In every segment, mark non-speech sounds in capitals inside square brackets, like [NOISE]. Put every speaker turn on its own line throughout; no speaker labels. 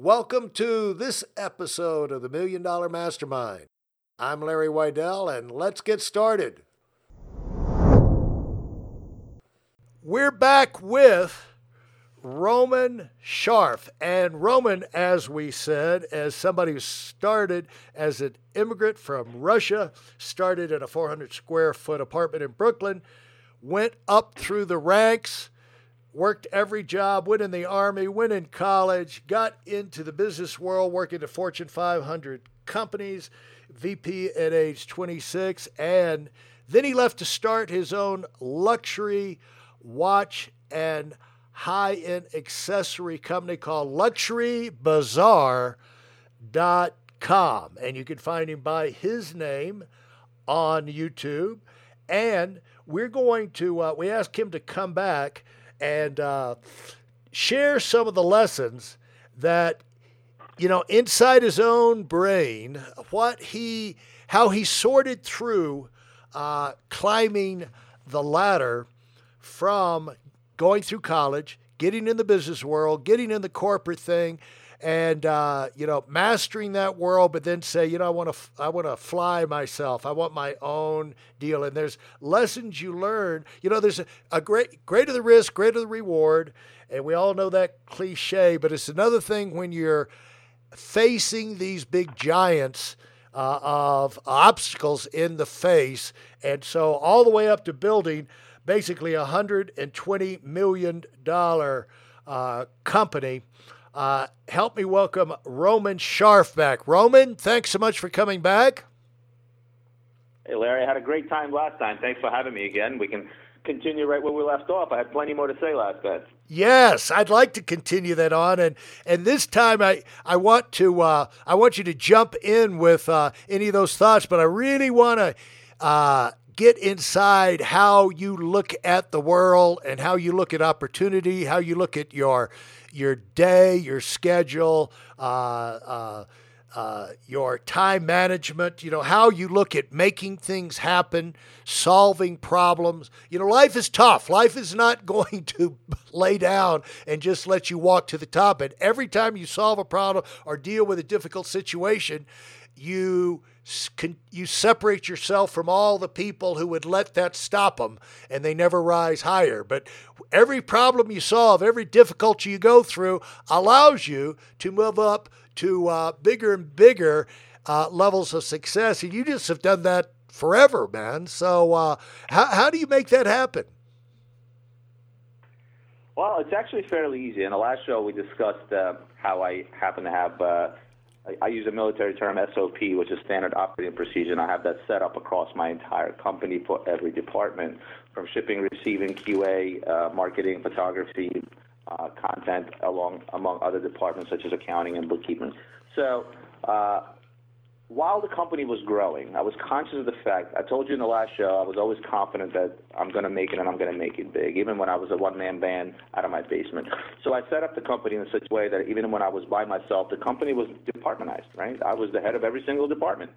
Welcome to this episode of the Million Dollar Mastermind. I'm Larry Weidel, and let's get started. We're back with Roman Sharf. And Roman, as we said, as somebody who started as an immigrant from Russia, started in a 400 square foot apartment in Brooklyn, went up through the ranks worked every job, went in the Army, went in college, got into the business world, working at Fortune 500 companies, VP at age 26, and then he left to start his own luxury watch and high end accessory company called luxurybazaar.com. And you can find him by his name on YouTube. And we're going to, uh, we asked him to come back and uh, share some of the lessons that you know inside his own brain what he how he sorted through uh, climbing the ladder from going through college getting in the business world getting in the corporate thing and uh, you know mastering that world but then say you know i want to i want to fly myself. I want my own deal. And there's lessons you learn. You know there's a, a great greater the risk greater the reward. And we all know that cliche but it's another thing when you're facing these big giants uh, of obstacles in the face. And so all the way up to building basically a hundred and twenty million dollar uh, company uh, help me welcome Roman Sharf back. Roman, thanks so much for coming back.
Hey, Larry, I had a great time last time. Thanks for having me again. We can continue right where we left off. I had plenty more to say last time.
Yes, I'd like to continue that on, and and this time I I want to uh, I want you to jump in with uh, any of those thoughts, but I really want to uh, get inside how you look at the world and how you look at opportunity, how you look at your your day, your schedule, uh, uh, uh, your time management, you know, how you look at making things happen, solving problems. You know, life is tough. Life is not [LAUGHS] going to lay down and just let you walk to the top. And every time you solve a problem or deal with a difficult situation, you you separate yourself from all the people who would let that stop them and they never rise higher. But every problem you solve, every difficulty you go through allows you to move up to uh, bigger and bigger uh, levels of success. And you just have done that forever, man. So, uh, how, how do you make that happen?
Well, it's actually fairly easy. In the last show, we discussed uh, how I happen to have uh, I, use a military term SOP, which is standard operating procedure, and I have that set up across my entire company for every department, from shipping, receiving, QA, uh, marketing, photography, uh, content, along among other departments such as accounting and bookkeeping. So uh, while the company was growing, I was conscious of the fact. I told you in the last show, I was always confident that I'm going to make it and I'm going to make it big, even when I was a one-man band out of my basement. So I set up the company in such a way that even when I was by myself, the company was departmentized. Right, I was the head of every single department.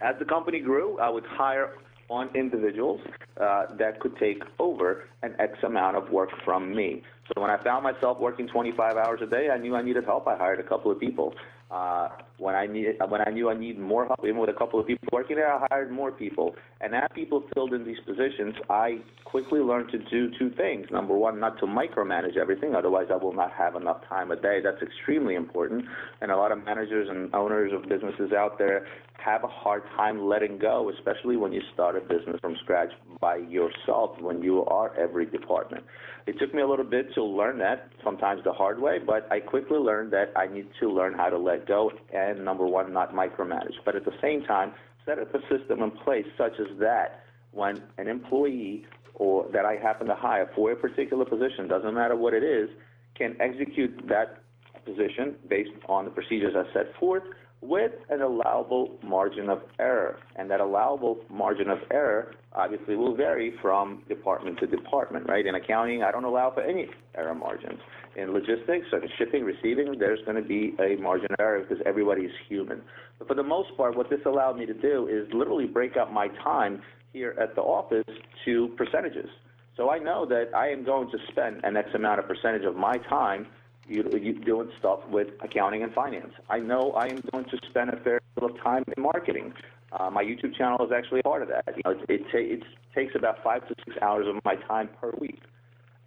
As the company grew, I would hire on individuals uh, that could take over an X amount of work from me. So when I found myself working 25 hours a day, I knew I needed help. I hired a couple of people. Uh, when I needed, when I knew I needed more help, even with a couple of people working there, I hired more people. And as people filled in these positions, I quickly learned to do two things. Number one, not to micromanage everything, otherwise I will not have enough time a day. That's extremely important. And a lot of managers and owners of businesses out there have a hard time letting go, especially when you start a business from scratch by yourself when you are every department. It took me a little bit to learn that, sometimes the hard way, but I quickly learned that I need to learn how to let go and, number one, not micromanage. But at the same time, set up a system in place such as that when an employee or that I happen to hire for a particular position, doesn't matter what it is, can execute that position based on the procedures I set forth with an allowable margin of error. And that allowable margin of error obviously will vary from department to department, right? In accounting, I don't allow for any error margins. In logistics, as shipping, receiving, there's going to be a margin of error because everybody is human. But for the most part, what this allowed me to do is literally break up my time here at the office to percentages. So I know that I am going to spend an X amount of percentage of my time you, you doing stuff with accounting and finance. I know I am going to spend a fair deal of time in marketing. Uh, my YouTube channel is actually part of that. You know, it, it, ta- it takes about five to six hours of my time per week.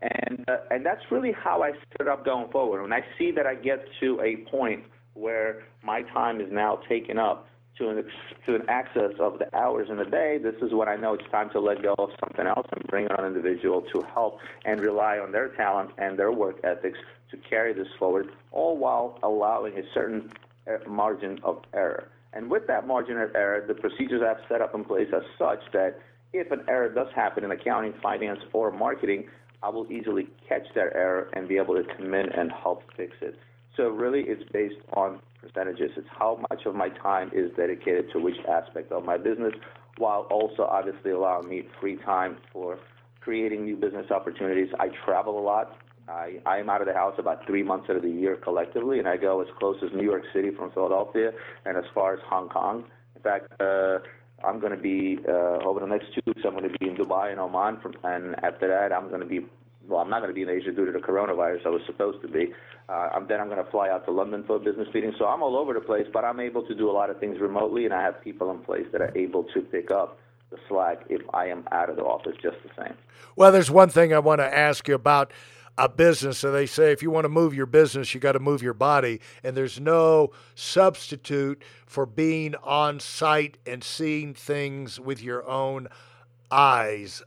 And, uh, and that's really how I set up going forward. When I see that I get to a point where my time is now taken up to an, to an excess of the hours in the day, this is when I know it's time to let go of something else and bring on an individual to help and rely on their talent and their work ethics to carry this forward, all while allowing a certain uh, margin of error. And with that margin of error, the procedures I've set up in place are such that if an error does happen in accounting, finance, or marketing, I will easily catch that error and be able to come in and help fix it. So really, it's based on percentages. It's how much of my time is dedicated to which aspect of my business, while also obviously allowing me free time for creating new business opportunities. I travel a lot. I, I am out of the house about three months out of the year collectively, and I go as close as New York City from Philadelphia and as far as Hong Kong. In fact, uh, I'm going to be uh, over the next two weeks. I'm going to be in Dubai and Oman, from, and after that, I'm going to be. Well, I'm not going to be in Asia due to the coronavirus. I was supposed to be. Uh, I'm, then I'm going to fly out to London for a business meeting. So I'm all over the place, but I'm able to do a lot of things remotely, and I have people in place that are able to pick up the slack if I am out of the office just the same.
Well, there's one thing I want to ask you about a business. So they say if you want to move your business, you got to move your body. And there's no substitute for being on site and seeing things with your own eyes.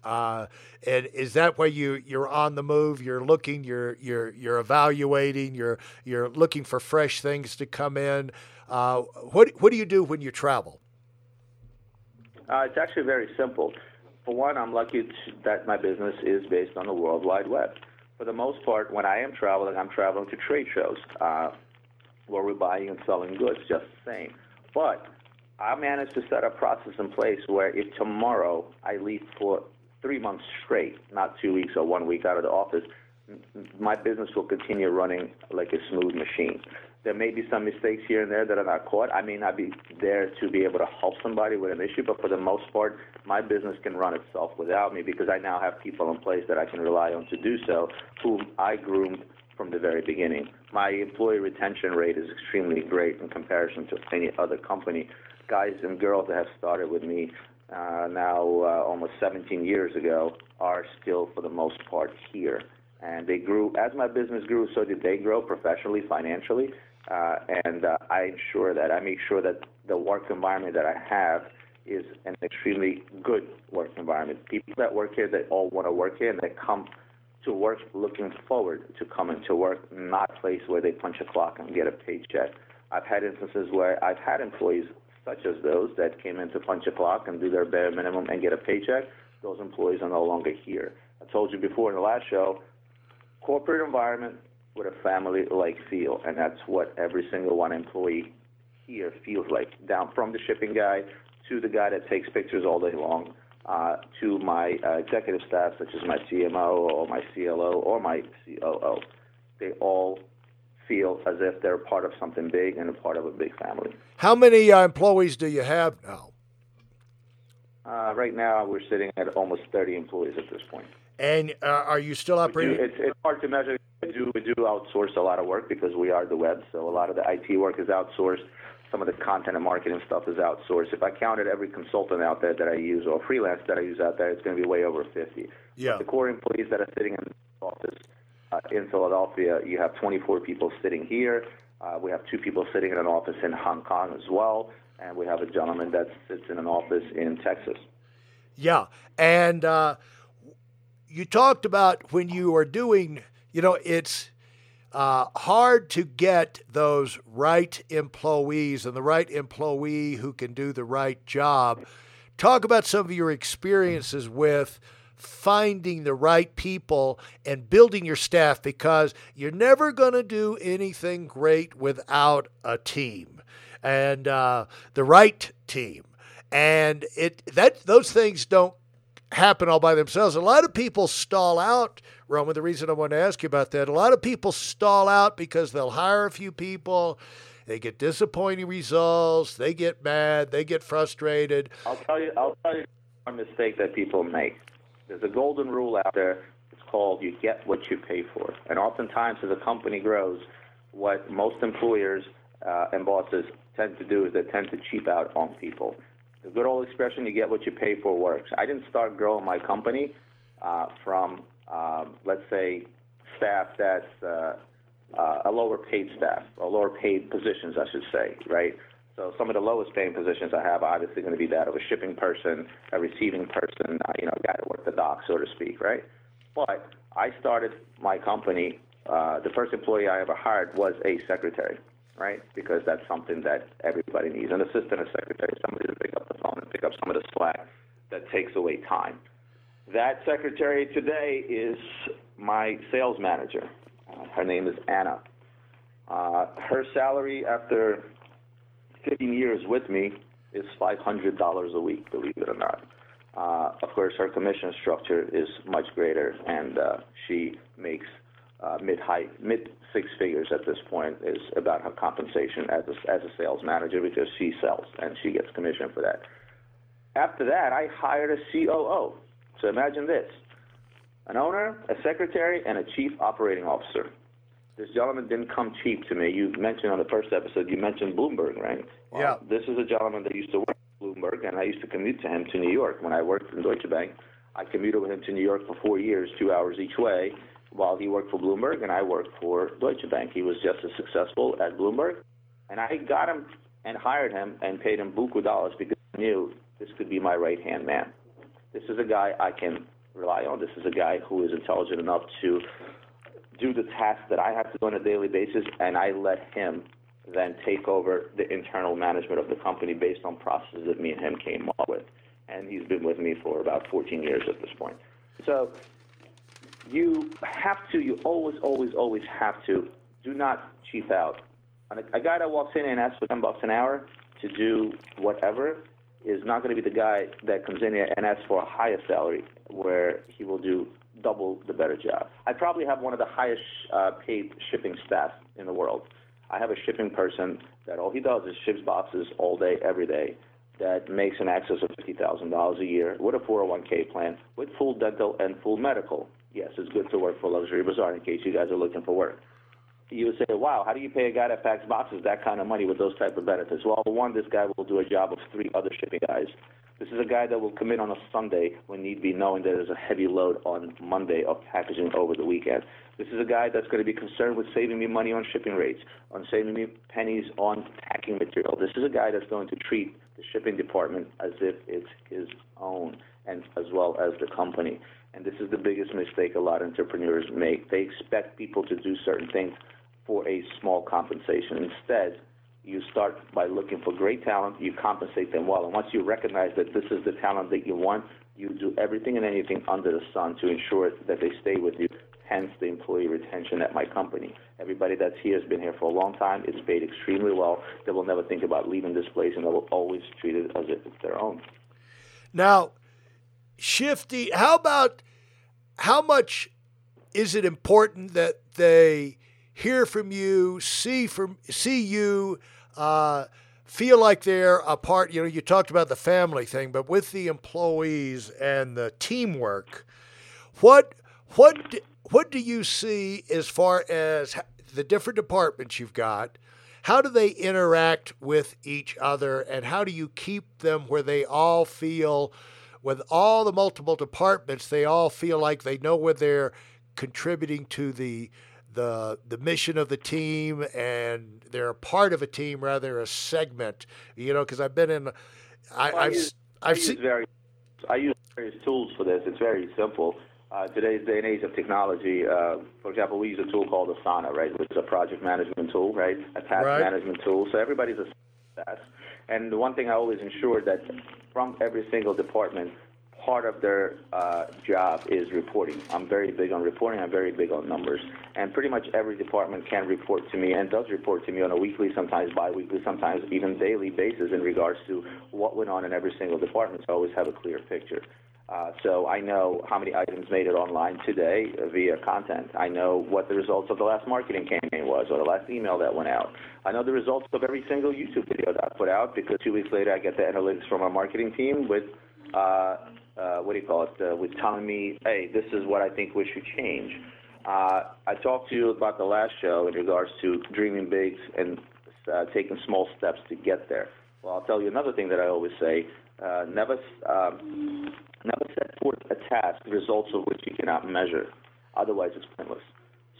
Uh, and is that why you you're on the move? You're looking. You're you're you're evaluating. You're you're looking for fresh things to come in. Uh, what what do you do when you travel?
Uh, it's actually very simple. For one, I'm lucky that my business is based on the World Wide Web for the most part, when I am traveling, I'm traveling to trade shows uh, where we're buying and selling goods, just the same. But I managed to set a process in place where if tomorrow I leave for three months straight, not two weeks or one week out of the office, my business will continue running like a smooth machine. There may be some mistakes here and there that are not caught. I may not be there to be able to help somebody with an issue, but for the most part, my business can run itself without me because I now have people in place that I can rely on to do so, whom I groomed from the very beginning. My employee retention rate is extremely great in comparison to any other company. Guys and girls that have started with me uh, now uh, almost 17 years ago are still, for the most part, here. And they grew, as my business grew, so did they grow professionally, financially uh, and uh, I ensure that I make sure that the work environment that I have is an extremely good work environment. People that work here, they all want to work here, and they come to work looking forward to coming to work, not a place where they punch a clock and get a paycheck. I've had instances where I've had employees such as those that came in to punch a clock and do their bare minimum and get a paycheck. Those employees are no longer here. I told you before in the last show, corporate environment, with a family-like feel, and that's what every single one employee here feels like. Down from the shipping guy to the guy that takes pictures all day long, uh, to my uh, executive staff, such as my CMO or my CLO or my COO, they all feel as if they're part of something big and a part of a big family.
How many uh, employees do you have now?
Uh, right now, we're sitting at almost 30 employees at this point.
And uh, are you still operating?
It's, it's hard to measure we do we do outsource a lot of work because we are the web, so a lot of the IT work is outsourced. Some of the content and marketing stuff is outsourced. If I counted every consultant out there that I use or freelance that I use out there, it's going to be way over 50.
Yeah.
But the core employees that are sitting in the office uh, in Philadelphia, you have 24 people sitting here. Uh, we have two people sitting in an office in Hong Kong as well, and we have a gentleman that sits in an office in Texas.
Yeah, and uh, you talked about when you are doing you know, it's uh, hard to get those right employees and the right employee who can do the right job. Talk about some of your experiences with finding the right people and building your staff because you're never going to do anything great without a team and uh, the right team. And it that those things don't happen all by themselves. A lot of people stall out, Roman. The reason I want to ask you about that, a lot of people stall out because they'll hire a few people, they get disappointing results, they get mad, they get frustrated.
I'll tell you, I'll tell you one mistake that people make. There's a golden rule out there. It's called you get what you pay for. And oftentimes, as a company grows, what most employers uh, and bosses tend to do is they tend to cheap out on people. The good old expression, you get what you pay for, works. I didn't start growing my company uh, from, um, let's say, staff that's uh, uh, a lower paid staff, or lower paid positions, I should say, right? So some of the lowest paying positions I have are obviously going to be that of a shipping person, a receiving person, uh, you know, guy that works the dock, so to speak, right? But I started my company. Uh, the first employee I ever hired was a secretary, right? Because that's something that everybody needs. An assistant, a secretary, somebody to pick up the phone and pick up some of the slack that takes away time. That secretary today is my sales manager. Uh, her name is Anna. Uh, her salary after 15 years with me is $500 a week, believe it or not. Uh, of course, her commission structure is much greater, and uh, she makes uh, mid-high, mid six figures at this point is about her compensation as a, as a sales manager because she sells and she gets commission for that. After that, I hired a COO. So imagine this: an owner, a secretary, and a chief operating officer. This gentleman didn't come cheap to me. You mentioned on the first episode, you mentioned Bloomberg, right?
Well, yeah.
This is a gentleman that used to work at Bloomberg, and I used to commute to him to New York when I worked in Deutsche Bank. I commuted with him to New York for four years, two hours each way, while he worked for Bloomberg and I worked for Deutsche Bank. He was just as successful at Bloomberg, and I got him and hired him and paid him buku dollars because I knew this could be my right hand man. This is a guy I can rely on. This is a guy who is intelligent enough to do the tasks that I have to do on a daily basis, and I let him then take over the internal management of the company based on processes that me and him came up with. And he's been with me for about 14 years at this point. So you have to, you always, always, always have to, do not cheap out. A guy that walks in and asks for 10 bucks an hour to do whatever is not going to be the guy that comes in here and asks for a higher salary where he will do double the better job. I probably have one of the highest uh, paid shipping staff in the world. I have a shipping person that all he does is ships boxes all day, every day, that makes an excess of $50,000 a year with a 401k plan, with full dental and full medical. Yes, it's good to work for Luxury Bazaar in case you guys are looking for work. You would say, wow, how do you pay a guy that packs boxes that kind of money with those type of benefits? Well, one, this guy will do a job of three other shipping guys. This is a guy that will come in on a Sunday when need be, knowing that there's a heavy load on Monday of packaging over the weekend. This is a guy that's going to be concerned with saving me money on shipping rates, on saving me pennies on packing material. This is a guy that's going to treat the shipping department as if it's his own, and as well as the company. And this is the biggest mistake a lot of entrepreneurs make. They expect people to do certain things for a small compensation. Instead, you start by looking for great talent, you compensate them well. And once you recognize that this is the talent that you want, you do everything and anything under the sun to ensure that they stay with you, hence the employee retention at my company. Everybody that's here has been here for a long time. It's paid extremely well. They will never think about leaving this place, and they will always treat it as if it's their own.
Now, Shifty, how about how much is it important that they hear from you, see from see you, uh, feel like they're a part. You know, you talked about the family thing, but with the employees and the teamwork, what what what do you see as far as the different departments you've got? How do they interact with each other, and how do you keep them where they all feel? With all the multiple departments, they all feel like they know where they're contributing to the the the mission of the team and they're a part of a team rather a segment you know because i've been in I,
well,
have
use,
I've seen
very i use various tools for this. It's very simple. Uh, today's day and age of technology uh, for example we use a tool called asana right which is a project management tool right a task
right.
management tool. So everybody's a that. And the one thing i always ensure that from every single department part of their uh, job is reporting. I'm very big on reporting. I'm very big on numbers. And pretty much every department can report to me and does report to me on a weekly, sometimes biweekly, sometimes even daily basis in regards to what went on in every single department. So I always have a clear picture. Uh, so I know how many items made it online today via content. I know what the results of the last marketing campaign was or the last email that went out. I know the results of every single YouTube video that I put out because two weeks later I get the analytics from our marketing team with uh, uh, what do you call it, uh, with telling me, hey, this is what I think we should change. Uh, I talked to you about the last show in regards to dreaming big and uh, taking small steps to get there. Well, I'll tell you another thing that I always say: uh, never, um, never set forth a task, the results of which you cannot measure. Otherwise, it's pointless.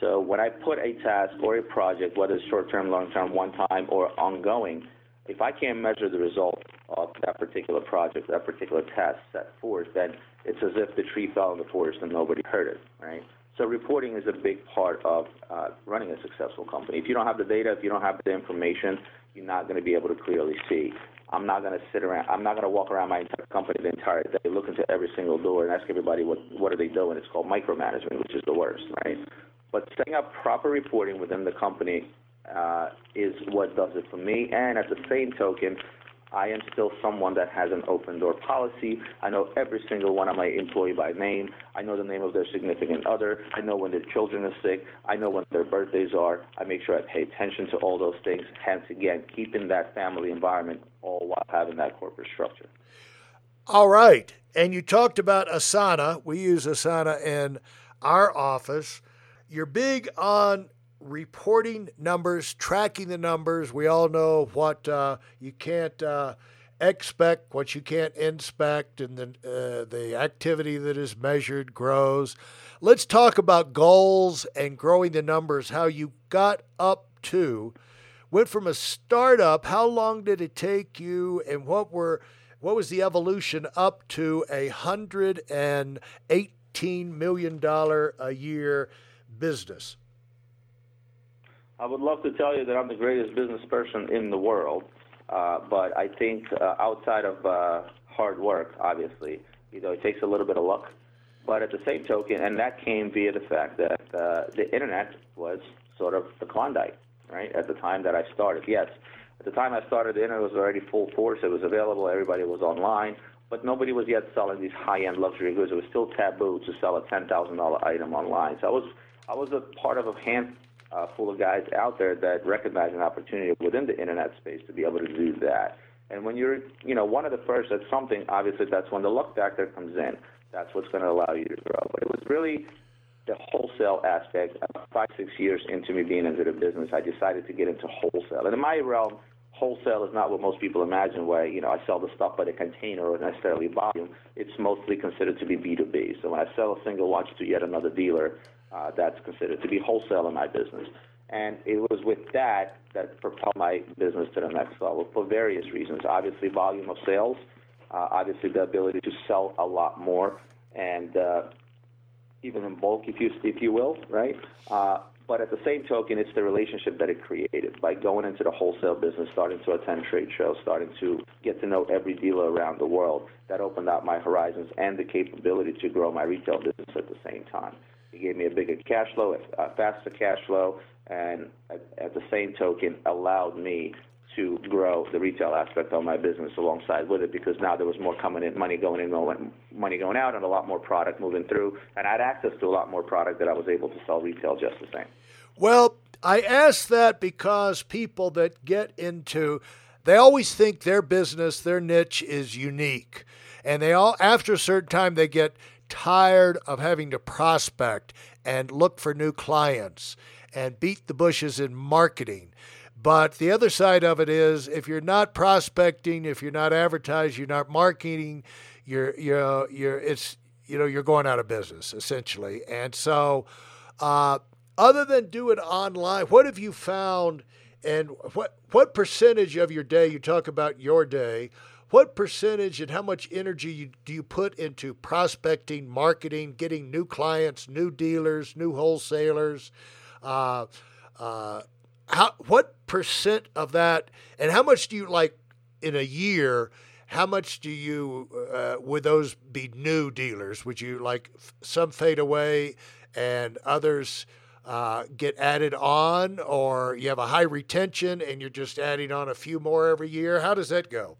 So when I put a task or a project, whether it's short-term, long-term, one-time, or ongoing, if I can't measure the result that particular project, that particular task set forth, then it's as if the tree fell in the forest and nobody heard it, right? So reporting is a big part of uh, running a successful company. If you don't have the data, if you don't have the information, you're not going to be able to clearly see. I'm not going to sit around. I'm not going to walk around my entire company the entire day, look into every single door, and ask everybody what what are they doing. It's called micromanagement, which is the worst, right? But setting up proper reporting within the company uh, is what does it for me. And at the same token, I am still someone that has an open door policy. I know every single one of my employee by name. I know the name of their significant other. I know when their children are sick. I know when their birthdays are. I make sure I pay attention to all those things. Hence, again, keeping that family environment all while having that corporate structure.
All right. And you talked about Asana. We use Asana in our office. You're big on reporting numbers, tracking the numbers. We all know what uh, you can't uh, expect, what you can't inspect, and the, uh, the activity that is measured grows. Let's talk about goals and growing the numbers, how you got up to, went from a startup, how long did it take you, and what were what was the evolution up to a hundred and eighteen million dollar a year business?
I would love to tell you that I'm the greatest business person in the world, uh, but I think uh, outside of uh, hard work, obviously, you know, it takes a little bit of luck. But at the same token, and that came via the fact that uh, the internet was sort of the Klondike, right? At the time that I started, yes. At the time I started, the internet was already full force. It was available. Everybody was online, but nobody was yet selling these high-end luxury goods. It was still taboo to sell a ten thousand dollar item online. So I was I was a part of a hand uh, full of guys out there that recognize an opportunity within the internet space to be able to do that. And when you're, you know, one of the first at something, obviously that's when the luck factor comes in. That's what's going to allow you to grow. But it was really the wholesale aspect. five, six years into me being into the business, I decided to get into wholesale. And in my realm, wholesale is not what most people imagine, where you know I sell the stuff by the container or necessarily volume. It's mostly considered to be B2B. So when I sell a single watch to yet another dealer, uh, that's considered to be wholesale in my business. And it was with that that propelled my business to the next level for various reasons. Obviously, volume of sales, uh, obviously the ability to sell a lot more, and uh, even in bulk, if you if you will, right? Uh, but at the same token, it's the relationship that it created by going into the wholesale business, starting to attend trade shows, starting to get to know every dealer around the world. That opened up my horizons and the capability to grow my retail business at the same time. It gave me a bigger cash flow, a faster cash flow, and at, the same token allowed me to grow the retail aspect of my business alongside with it because now there was more coming in, money going in, money going out, and a lot more product moving through. And I had access to a lot more product that I was able to sell retail just the same.
Well, I ask that because people that get into they always think their business, their niche is unique. And they all after a certain time they get tired of having to prospect and look for new clients and beat the bushes in marketing. But the other side of it is if you're not prospecting, if you're not advertising, you're not marketing, you're you're you're it's you know you're going out of business essentially. And so, uh, other than doing it online, what have you found? And what what percentage of your day you talk about your day? What percentage and how much energy you, do you put into prospecting, marketing, getting new clients, new dealers, new wholesalers? Uh, uh, how what percent of that, and how much do you like in a year? How much do you uh, would those be new dealers? Would you like some fade away and others? Uh, get added on, or you have a high retention and you're just adding on a few more every year? How does that go?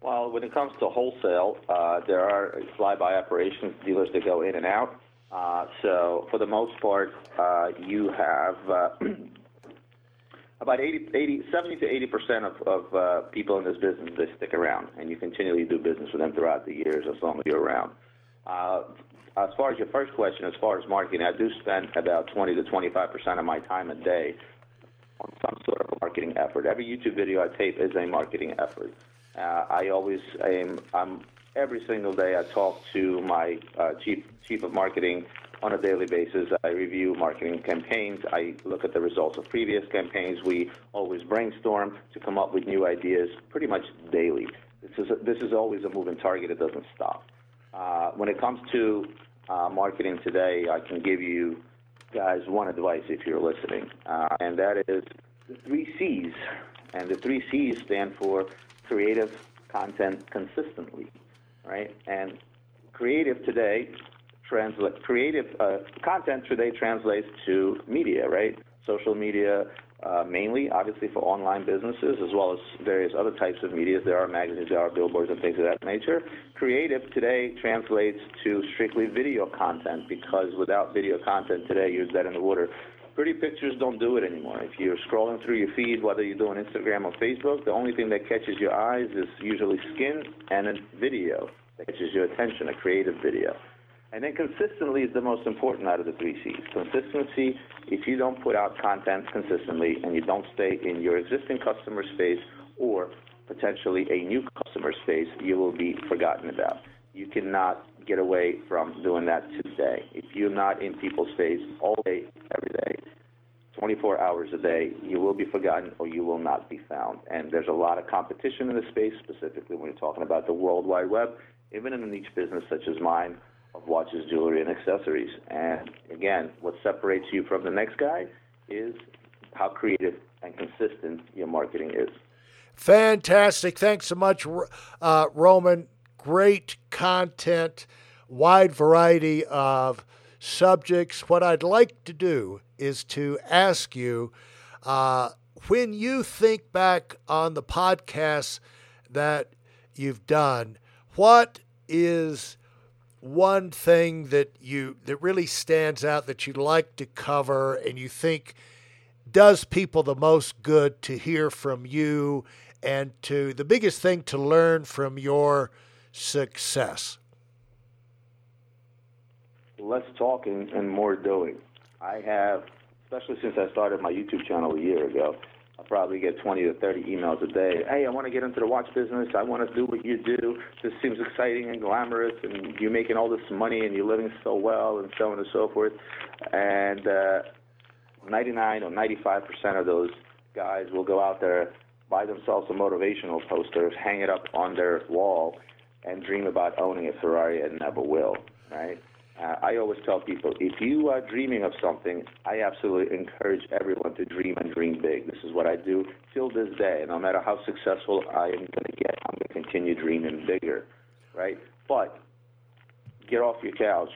Well, when it comes to wholesale, uh, there are fly-by operations, dealers that go in and out. Uh, so for the most part, uh, you have uh, [CLEARS THROAT] about 80, 80 70 to 80 percent of, of uh, people in this business they stick around, and you continually do business with them throughout the years as long as you're around. Uh, as far as your first question, as far as marketing, I do spend about 20 to 25 percent of my time a day on some sort of marketing effort. Every YouTube video I tape is a marketing effort. Uh, I always am. I'm every single day. I talk to my uh, chief chief of marketing on a daily basis. I review marketing campaigns. I look at the results of previous campaigns. We always brainstorm to come up with new ideas pretty much daily. This is, a, this is always a moving target. It doesn't stop. Uh, when it comes to uh, marketing today, I can give you guys one advice if you're listening, uh, and that is the three C's. And the three C's stand for creative, content, consistently, right? And creative today translate creative uh, content today translates to media, right? Social media, uh, mainly, obviously for online businesses, as well as various other types of media. There are magazines, there are billboards, and things of that nature. Creative today translates to strictly video content because without video content today, you're dead in the water. Pretty pictures don't do it anymore. If you're scrolling through your feed, whether you're doing Instagram or Facebook, the only thing that catches your eyes is usually skin and a video that catches your attention, a creative video. And then consistently is the most important out of the three C's. Consistency, if you don't put out content consistently and you don't stay in your existing customer space or potentially a new customer space, you will be forgotten about. You cannot get away from doing that today. If you're not in people's face all day, every day, 24 hours a day, you will be forgotten or you will not be found. And there's a lot of competition in the space, specifically when you're talking about the World Wide Web. Even in a niche business such as mine, of watches, jewelry, and accessories. And again, what separates you from the next guy is how creative and consistent your marketing is.
Fantastic. Thanks so much, uh, Roman. Great content, wide variety of subjects. What I'd like to do is to ask you uh, when you think back on the podcasts that you've done, what is one thing that you that really stands out that you'd like to cover and you think does people the most good to hear from you and to the biggest thing to learn from your success?
Less talking and more doing. I have, especially since I started my YouTube channel a year ago, I probably get 20 to 30 emails a day. Hey, I want to get into the watch business. I want to do what you do. This seems exciting and glamorous, and you're making all this money, and you're living so well, and so on and so forth. And uh, 99 or 95 percent of those guys will go out there, buy themselves a motivational poster, hang it up on their wall, and dream about owning a Ferrari and never will. Right? Uh, I always tell people, if you are dreaming of something, I absolutely encourage everyone to dream and dream big. This is what I do till this day. No matter how successful I am going to get, I'm going to continue dreaming bigger, right? But get off your couch,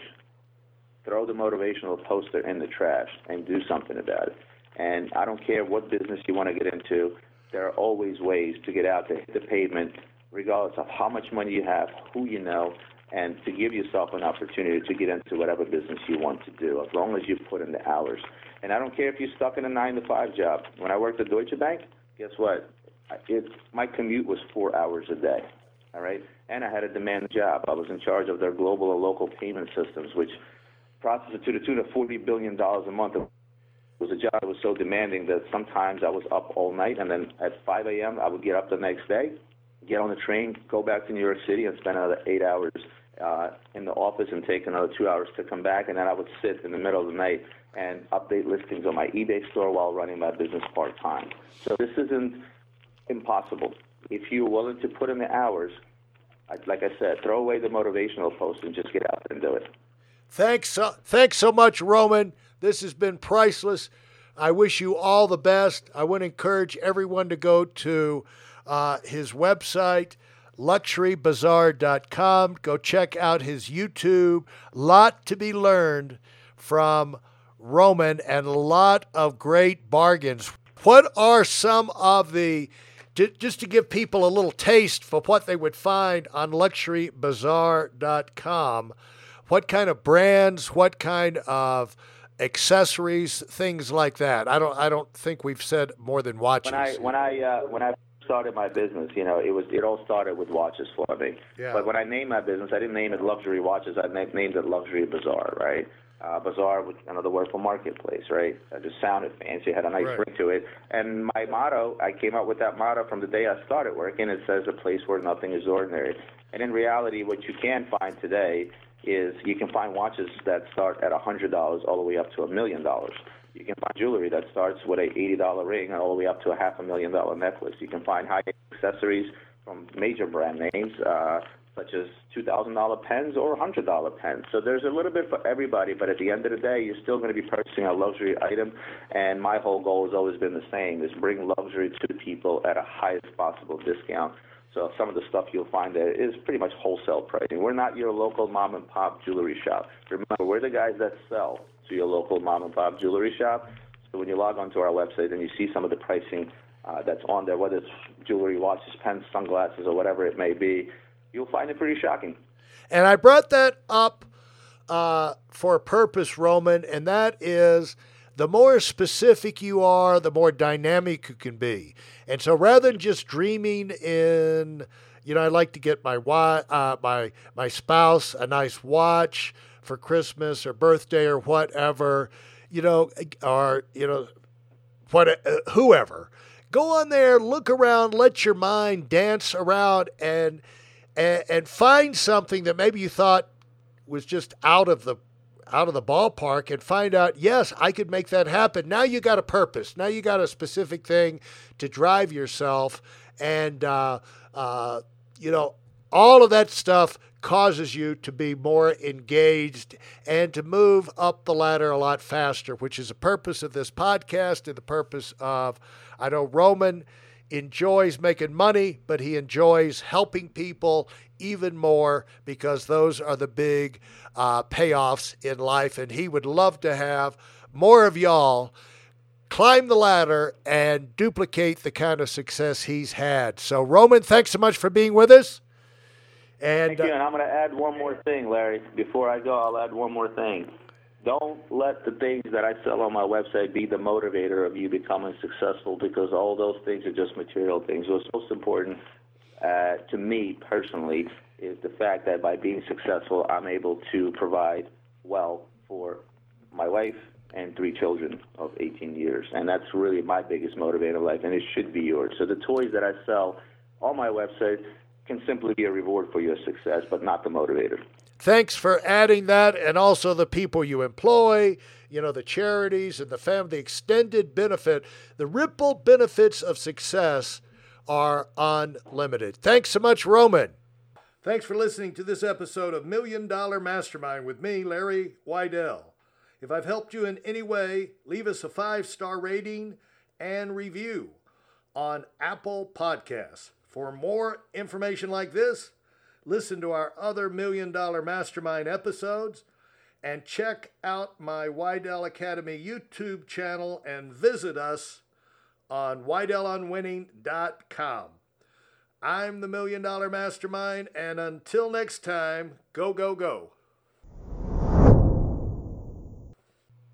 throw the motivational poster in the trash, and do something about it. And I don't care what business you want to get into, there are always ways to get out to hit the pavement, regardless of how much money you have, who you know, and to give yourself an opportunity to get into whatever business you want to do, as long as you put in the hours. And I don't care if you're stuck in a nine to five job. When I worked at Deutsche Bank, guess what? It, my commute was four hours a day. All right, and I had a demand job. I was in charge of their global or local payment systems, which processed to the tune of forty billion dollars a month. It was a job that was so demanding that sometimes I was up all night, and then at 5 a.m. I would get up the next day, get on the train, go back to New York City, and spend another eight hours uh, in the office and take another two hours to come back, and then I would sit in the middle of the night and update listings on my eBay store while running my business part time. So this isn't impossible. If you're willing to put in the hours, like I said, throw away the motivational post and just get out and do it.
Thanks, so, thanks so much, Roman. This has been priceless. I wish you all the best. I to encourage everyone to go to uh, his website luxurybazaar.com. Go check out his YouTube. Lot to be learned from Roman and a lot of great bargains. What are some of the just to give people a little taste for what they would find on luxurybazaar.com? What kind of brands, what kind of accessories, things like that. I don't I don't think we've said more than watches.
When I when I uh, when I started my business, you know, it was it all started with watches for me.
Yeah.
But when I named my business, I didn't name it Luxury Watches. I named, it Luxury Bazaar, right? Uh, bazaar, was another word for marketplace, right? It just sounded fancy, had a nice
Right.
ring to it. And my motto, I came up with that motto from the day I started working. It says a place where nothing is ordinary. And in reality, what you can find today is you can find watches that start at a hundred dollars all the way up to a million dollars. You can find jewelry that starts with a eighty dollar ring and all the way up to a half a million dollar necklace. You can find high accessories from major brand names, uh, such as two thousand dollar pens or hundred dollar pens. So there's a little bit for everybody, but at the end of the day, you're still going to be purchasing a luxury item. And my whole goal has always been the same: is bring luxury to people at a highest possible discount. So some of the stuff you'll find there is pretty much wholesale pricing. We're not your local mom and pop jewelry shop. Remember, we're the guys that sell to your local mom and pop jewelry shop. So when you log onto our website and you see some of the pricing uh, that's on there, whether it's jewelry, watches, pens, sunglasses, or whatever it may be, you'll find it pretty shocking.
And I brought that up uh, for a purpose, Roman, and that is the more specific you are, the more dynamic you can be. And so rather than just dreaming in, you know, I'd like to get my uh, my my spouse a nice watch for Christmas or birthday or whatever, you know, or you know, what uh, whoever. Go on there, look around, let your mind dance around, and and, and find something that maybe you thought was just out of the out of the ballpark and find out yes i could make that happen now you got a purpose now you got a specific thing to drive yourself and uh, uh, you know all of that stuff causes you to be more engaged and to move up the ladder a lot faster which is the purpose of this podcast and the purpose of i know roman enjoys making money, but he enjoys helping people even more because those are the big uh, payoffs in life. And he would love to have more of y'all climb the ladder and duplicate the kind of success he's had. So, Roman, thanks so much for being with us. And
Thank you. And I'm going to add one more thing, Larry. Before I go, I'll add one more thing. Don't let the things that I sell on my website be the motivator of you becoming successful because all those things are just material things. What's most important uh, to me personally is the fact that by being successful, I'm able to provide well for my wife and three children of 18 years. And that's really my biggest motivator in life, and it should be yours. So the toys that I sell on my website can simply be a reward for your success, but not the motivator.
thanks for adding that and also the people you employ you know the charities and the family the extended benefit the ripple benefits of success are unlimited thanks so much roman thanks for listening to this episode of million dollar mastermind with me larry Weidel. if i've helped you in any way leave us a five star rating and review on apple podcasts for more information like this listen to our other Million Dollar Mastermind episodes, and check out my Weidel Academy YouTube channel and visit us on WeidelOnWinning.com. I'm the Million Dollar Mastermind, and until next time, go, go, go.